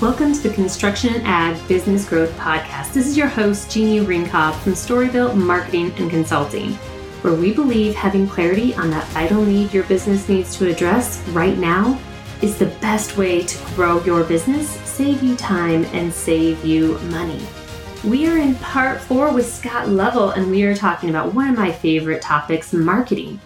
Welcome to the Construction and Ag Business Growth Podcast. This is your host, Jeannie Ringkopf from Storybuilt Marketing and Consulting, where we believe having clarity on that vital need your business needs to address right now is the best way to grow your business, save you time, and save you money. We are in part four with Scott Lovell, and we are talking about one of my favorite topics marketing.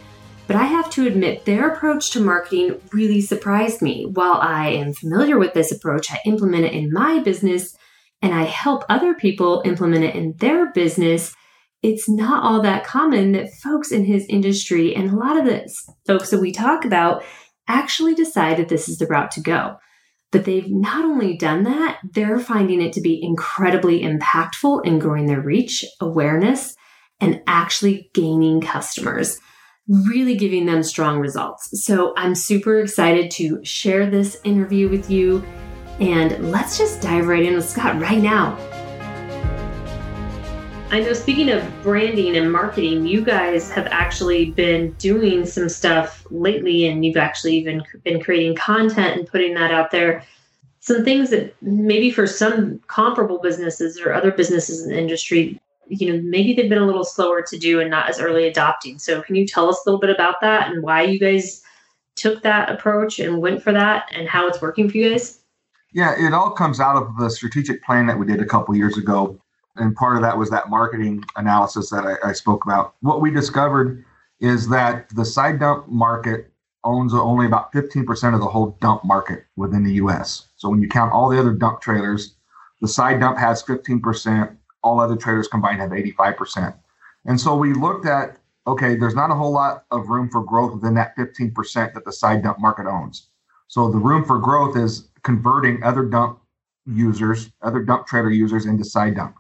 But I have to admit, their approach to marketing really surprised me. While I am familiar with this approach, I implement it in my business and I help other people implement it in their business. It's not all that common that folks in his industry and a lot of the folks that we talk about actually decide that this is the route to go. But they've not only done that, they're finding it to be incredibly impactful in growing their reach, awareness, and actually gaining customers really giving them strong results. So I'm super excited to share this interview with you. And let's just dive right in with Scott right now. I know, speaking of branding and marketing, you guys have actually been doing some stuff lately, and you've actually even been creating content and putting that out there. Some things that maybe for some comparable businesses or other businesses in the industry, you know maybe they've been a little slower to do and not as early adopting. So can you tell us a little bit about that and why you guys took that approach and went for that and how it's working for you guys? Yeah it all comes out of the strategic plan that we did a couple years ago. And part of that was that marketing analysis that I, I spoke about. What we discovered is that the side dump market owns only about 15% of the whole dump market within the US. So when you count all the other dump trailers, the side dump has 15%, all other trailers combined have 85%. And so we looked at okay, there's not a whole lot of room for growth within that 15% that the side dump market owns. So the room for growth is converting other dump users, other dump trailer users into side dump.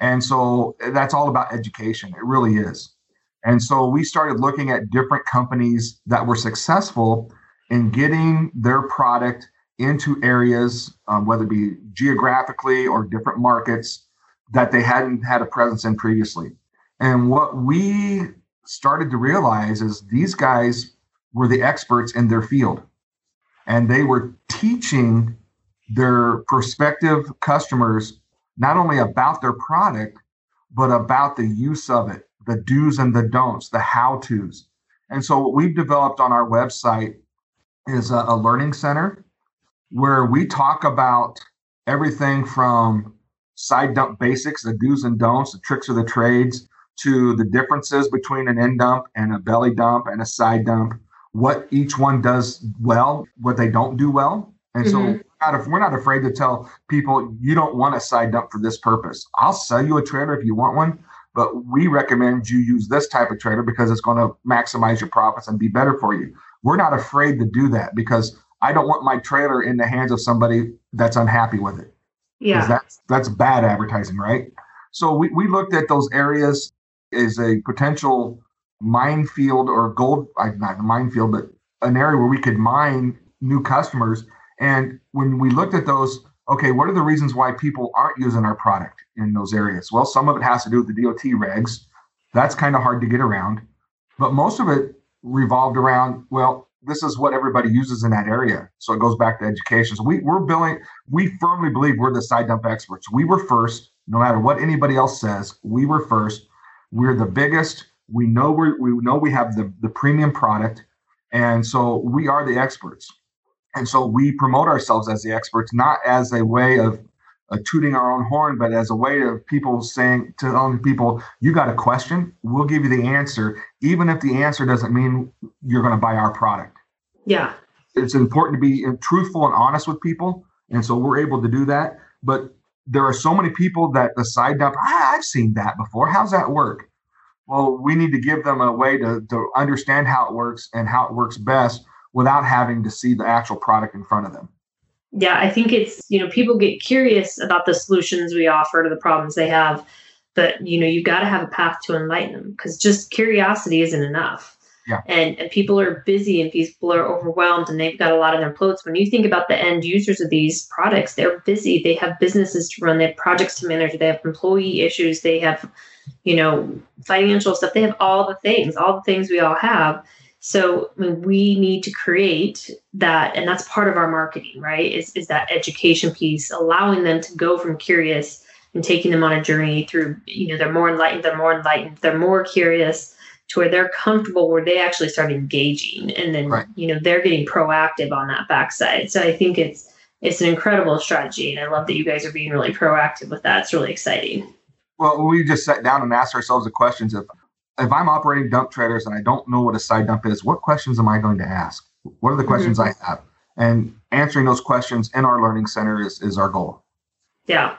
And so that's all about education. It really is. And so we started looking at different companies that were successful in getting their product into areas, um, whether it be geographically or different markets, that they hadn't had a presence in previously. And what we started to realize is these guys were the experts in their field and they were teaching their prospective customers not only about their product but about the use of it the do's and the don'ts the how to's and so what we've developed on our website is a, a learning center where we talk about everything from side dump basics, the do's and don'ts, the tricks of the trades, to the differences between an end dump and a belly dump and a side dump, what each one does well, what they don't do well. And mm-hmm. so we're not afraid to tell people you don't want a side dump for this purpose. I'll sell you a trailer if you want one, but we recommend you use this type of trailer because it's going to maximize your profits and be better for you. We're not afraid to do that because I don't want my trailer in the hands of somebody that's unhappy with it. Yeah. That's that's bad advertising, right? So we, we looked at those areas as a potential minefield or gold not a minefield, but an area where we could mine new customers. And when we looked at those, okay, what are the reasons why people aren't using our product in those areas? Well, some of it has to do with the DOT regs. That's kind of hard to get around. But most of it revolved around, well, this is what everybody uses in that area. So it goes back to education. So we, we're building, we firmly believe we're the side dump experts. We were first, no matter what anybody else says, we were first. We're the biggest. We know we we know we have the, the premium product. And so we are the experts. And so we promote ourselves as the experts, not as a way of uh, tooting our own horn, but as a way of people saying to other people, you got a question, we'll give you the answer, even if the answer doesn't mean you're going to buy our product. Yeah. It's important to be truthful and honest with people. And so we're able to do that. But there are so many people that the side dump, ah, I've seen that before. How's that work? Well, we need to give them a way to, to understand how it works and how it works best without having to see the actual product in front of them yeah, I think it's, you know, people get curious about the solutions we offer to the problems they have, but, you know, you've got to have a path to enlighten them because just curiosity isn't enough. Yeah. And, and people are busy and people are overwhelmed and they've got a lot on their plates. When you think about the end users of these products, they're busy. They have businesses to run, they have projects to manage, they have employee issues, they have, you know, financial stuff. They have all the things, all the things we all have. So I mean, we need to create that, and that's part of our marketing, right? Is is that education piece, allowing them to go from curious and taking them on a journey through, you know, they're more enlightened, they're more enlightened, they're more curious to where they're comfortable where they actually start engaging and then right. you know they're getting proactive on that backside. So I think it's it's an incredible strategy and I love that you guys are being really proactive with that. It's really exciting. Well, we just sat down and asked ourselves the questions if if I'm operating dump trailers and I don't know what a side dump is, what questions am I going to ask? What are the questions mm-hmm. I have? And answering those questions in our learning center is, is our goal. Yeah.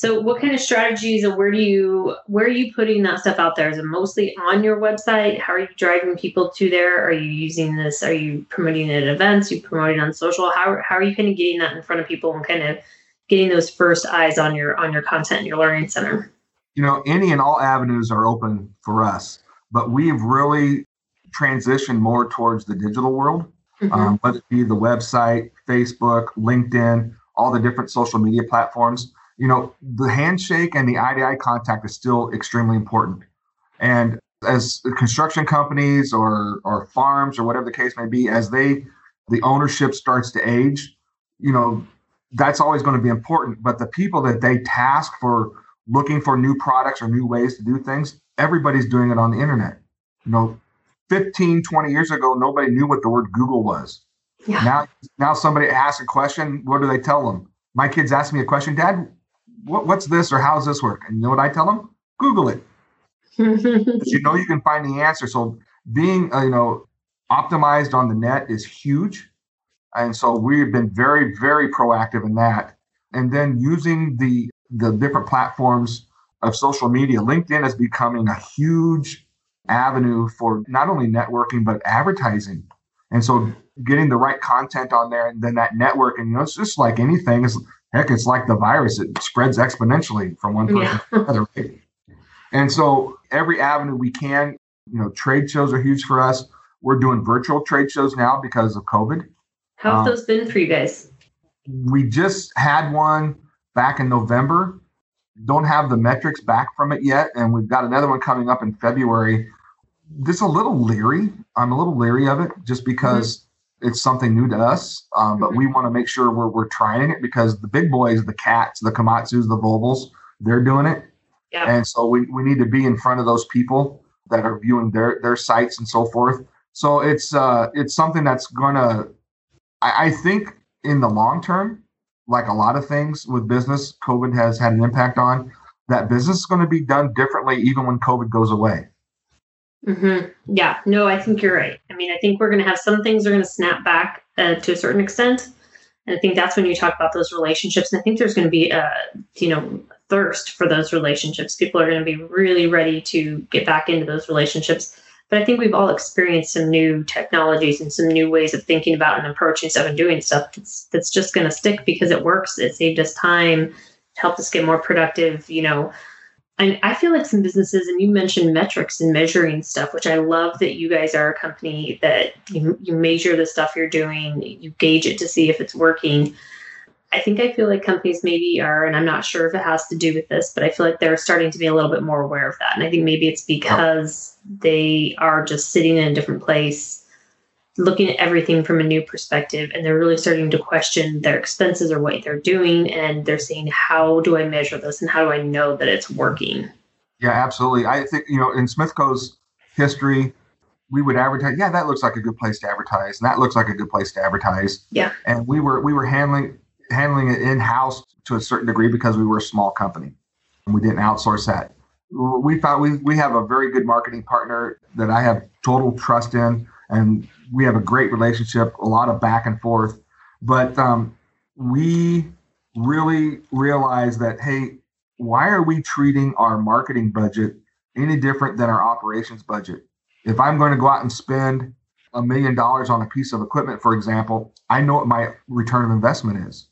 So what kind of strategies and where do you where are you putting that stuff out there? Is it mostly on your website? How are you driving people to there? Are you using this? Are you promoting it at events? Are you promoting on social? How how are you kind of getting that in front of people and kind of getting those first eyes on your on your content in your learning center? you know, any and all avenues are open for us, but we've really transitioned more towards the digital world, mm-hmm. um, whether it be the website, Facebook, LinkedIn, all the different social media platforms. You know, the handshake and the eye to eye contact is still extremely important. And as construction companies or or farms or whatever the case may be, as they the ownership starts to age, you know, that's always going to be important. But the people that they task for looking for new products or new ways to do things, everybody's doing it on the internet. You know, 15, 20 years ago, nobody knew what the word Google was. Yeah. Now, now somebody asks a question. What do they tell them? My kids ask me a question, Dad, what, what's this or how does this work? And you know what I tell them? Google it. you know you can find the answer. So being, uh, you know, optimized on the net is huge. And so we've been very, very proactive in that. And then using the the different platforms of social media, LinkedIn is becoming a huge avenue for not only networking but advertising. And so getting the right content on there and then that network and you know it's just like anything is heck it's like the virus it spreads exponentially from one person yeah. to another right? and so every avenue we can you know trade shows are huge for us we're doing virtual trade shows now because of covid how have um, those been for you guys we just had one back in November. Don't have the metrics back from it yet, and we've got another one coming up in February. Just a little leery. I'm a little leery of it, just because mm-hmm. It's something new to us. Um, but mm-hmm. we want to make sure we're we're trying it because the big boys, the cats, the Komatsus, the Volvos, they're doing it, yeah. and so we we need to be in front of those people that are viewing their their sites and so forth. So it's uh it's something that's gonna I, I think in the long term like a lot of things with business, COVID has had an impact on. That business is going to be done differently even when COVID goes away. Mm-hmm. Yeah, no, I think you're right. I mean, I think we're going to have some things are going to snap back uh, to a certain extent, and I think that's when you talk about those relationships. And I think there's going to be a you know thirst for those relationships. People are going to be really ready to get back into those relationships but I think we've all experienced some new technologies and some new ways of thinking about and approaching stuff and doing stuff that's, that's just going to stick because it works. It saved us time, helped us get more productive. You know, I, I feel like some businesses, and you mentioned metrics and measuring stuff, which I love that you guys are a company that you, you measure the stuff you're doing, you gauge it to see if it's working. I think I feel like companies maybe are, and I'm not sure if it has to do with this, but I feel like they're starting to be a little bit more aware of that. And I think maybe it's because they are just sitting in a different place, looking at everything from a new perspective, and they're really starting to question their expenses or what they're doing. And they're saying, how do I measure this and how do I know that it's working? Yeah, absolutely. I think, you know, in Smithco's history, we would advertise yeah that looks like a good place to advertise and that looks like a good place to advertise yeah and we were we were handling handling it in house to a certain degree because we were a small company and we didn't outsource that. We found we, we have a very good marketing partner that I have total trust in, and we have a great relationship, a lot of back and forth. But um, we really realize that, hey, why are we treating our marketing budget any different than our operations budget? If I'm going to go out and spend a million dollars on a piece of equipment, for example, I know what my return of investment is.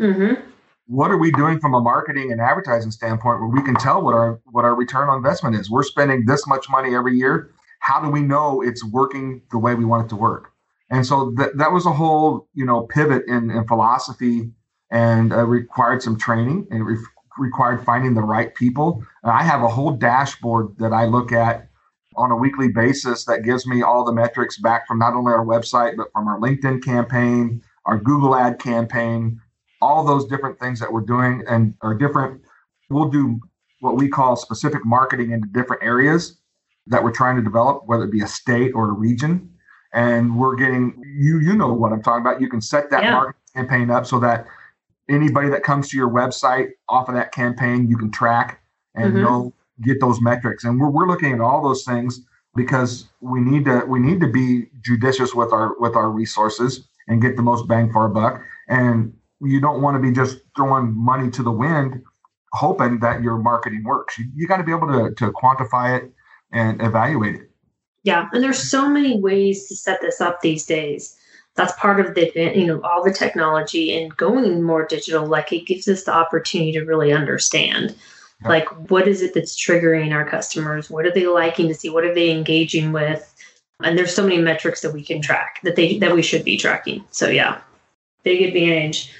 Mm-hmm. What are we doing from a marketing and advertising standpoint where we can tell what our what our return on investment is? We're spending this much money every year. How do we know it's working the way we want it to work? And so that that was a whole you know pivot in, in philosophy and uh, required some training and re- required finding the right people. And I have a whole dashboard that I look at on a weekly basis that gives me all the metrics back from not only our website, but from our LinkedIn campaign, our Google ad campaign, all those different things that we're doing and are different. We'll do what we call specific marketing into different areas that we're trying to develop, whether it be a state or a region. And we're getting you, you know what I'm talking about. You can set that yeah. marketing campaign up so that anybody that comes to your website off of that campaign, you can track and mm-hmm. know get those metrics. And we're, we're looking at all those things because we need to we need to be judicious with our with our resources and get the most bang for our buck. And you don't want to be just throwing money to the wind hoping that your marketing works. You, you got to be able to, to quantify it and evaluate it. Yeah, and there's so many ways to set this up these days. That's part of the you know all the technology and going more digital. Like it gives us the opportunity to really understand like, what is it that's triggering our customers? What are they liking to see? What are they engaging with? And there's so many metrics that we can track that they that we should be tracking. So yeah, big advantage.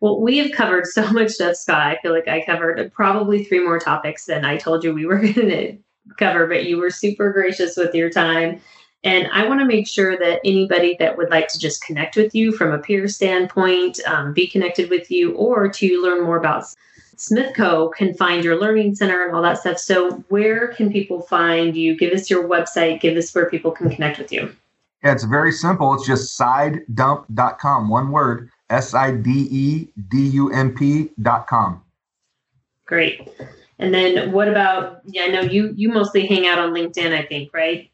Well, we have covered so much stuff, Scott. I feel like I covered probably three more topics than I told you we were going to cover, but you were super gracious with your time. And I want to make sure that anybody that would like to just connect with you from a peer standpoint, um, be connected with you, or to learn more about Smithco can find your learning center and all that stuff. So, where can people find you? Give us your website, give us where people can connect with you. Yeah, it's very simple. It's just sidedump.com, one word, S I D E D U M P.com. Great. And then what about, yeah, I know you you mostly hang out on LinkedIn, I think, right?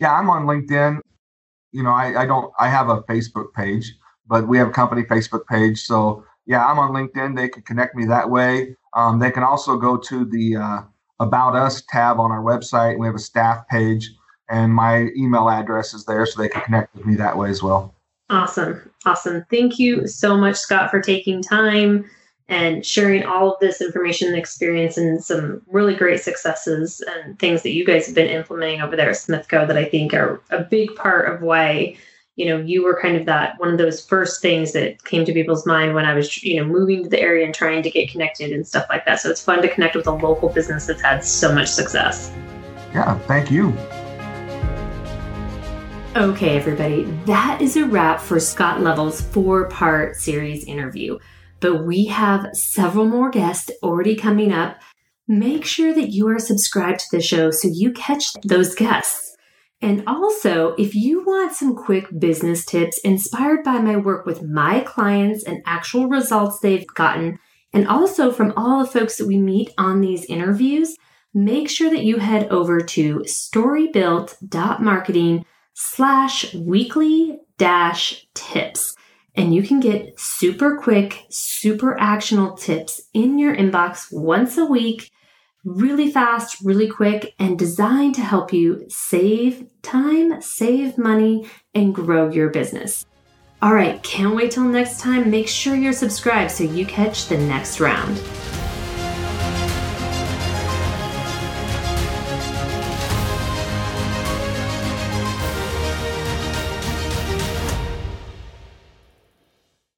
Yeah, I'm on LinkedIn. You know, I, I don't I have a Facebook page, but we have a company Facebook page. So yeah, I'm on LinkedIn. They can connect me that way. Um, they can also go to the uh, About Us tab on our website. We have a staff page, and my email address is there, so they can connect with me that way as well. Awesome. Awesome. Thank you so much, Scott, for taking time and sharing all of this information and experience and some really great successes and things that you guys have been implementing over there at Smithco that I think are a big part of why you know you were kind of that one of those first things that came to people's mind when i was you know moving to the area and trying to get connected and stuff like that. So it's fun to connect with a local business that's had so much success. Yeah thank you. Okay everybody that is a wrap for scott lovell's four part series interview but we have several more guests already coming up make sure that you are subscribed to the show so you catch those guests and also, if you want some quick business tips inspired by my work with my clients and actual results they've gotten, and also from all the folks that we meet on these interviews, make sure that you head over to storybuilt.marketing slash weekly dash tips. And you can get super quick, super actionable tips in your inbox once a week really fast, really quick, and designed to help you save time, save money, and grow your business. All right, can't wait till next time. Make sure you're subscribed so you catch the next round.